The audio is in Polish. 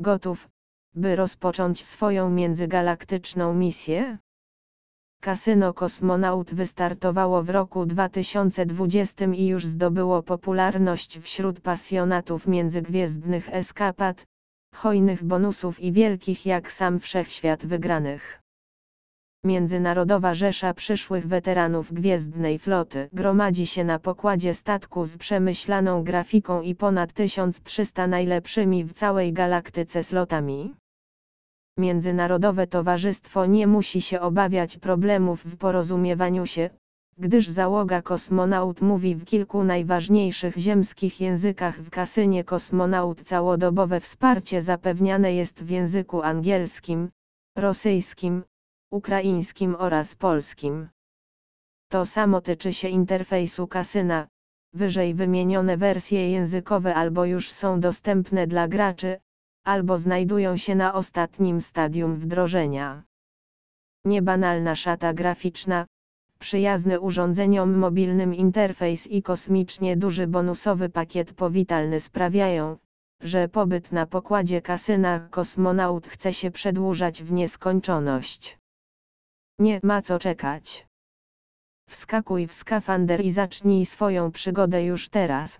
Gotów, by rozpocząć swoją międzygalaktyczną misję? Kasyno Kosmonaut wystartowało w roku 2020 i już zdobyło popularność wśród pasjonatów międzygwiezdnych eskapad, hojnych bonusów i wielkich jak sam wszechświat wygranych. Międzynarodowa Rzesza przyszłych weteranów Gwiezdnej Floty gromadzi się na pokładzie statku z przemyślaną grafiką i ponad 1300 najlepszymi w całej galaktyce slotami. Międzynarodowe Towarzystwo nie musi się obawiać problemów w porozumiewaniu się, gdyż załoga kosmonaut mówi w kilku najważniejszych ziemskich językach w kasynie kosmonaut całodobowe wsparcie zapewniane jest w języku angielskim, rosyjskim, ukraińskim oraz polskim. To samo tyczy się interfejsu kasyna, wyżej wymienione wersje językowe albo już są dostępne dla graczy, albo znajdują się na ostatnim stadium wdrożenia. Niebanalna szata graficzna, przyjazny urządzeniom mobilnym interfejs i kosmicznie duży bonusowy pakiet powitalny sprawiają, że pobyt na pokładzie kasyna kosmonaut chce się przedłużać w nieskończoność. Nie ma co czekać. Wskakuj w skafander i zacznij swoją przygodę już teraz.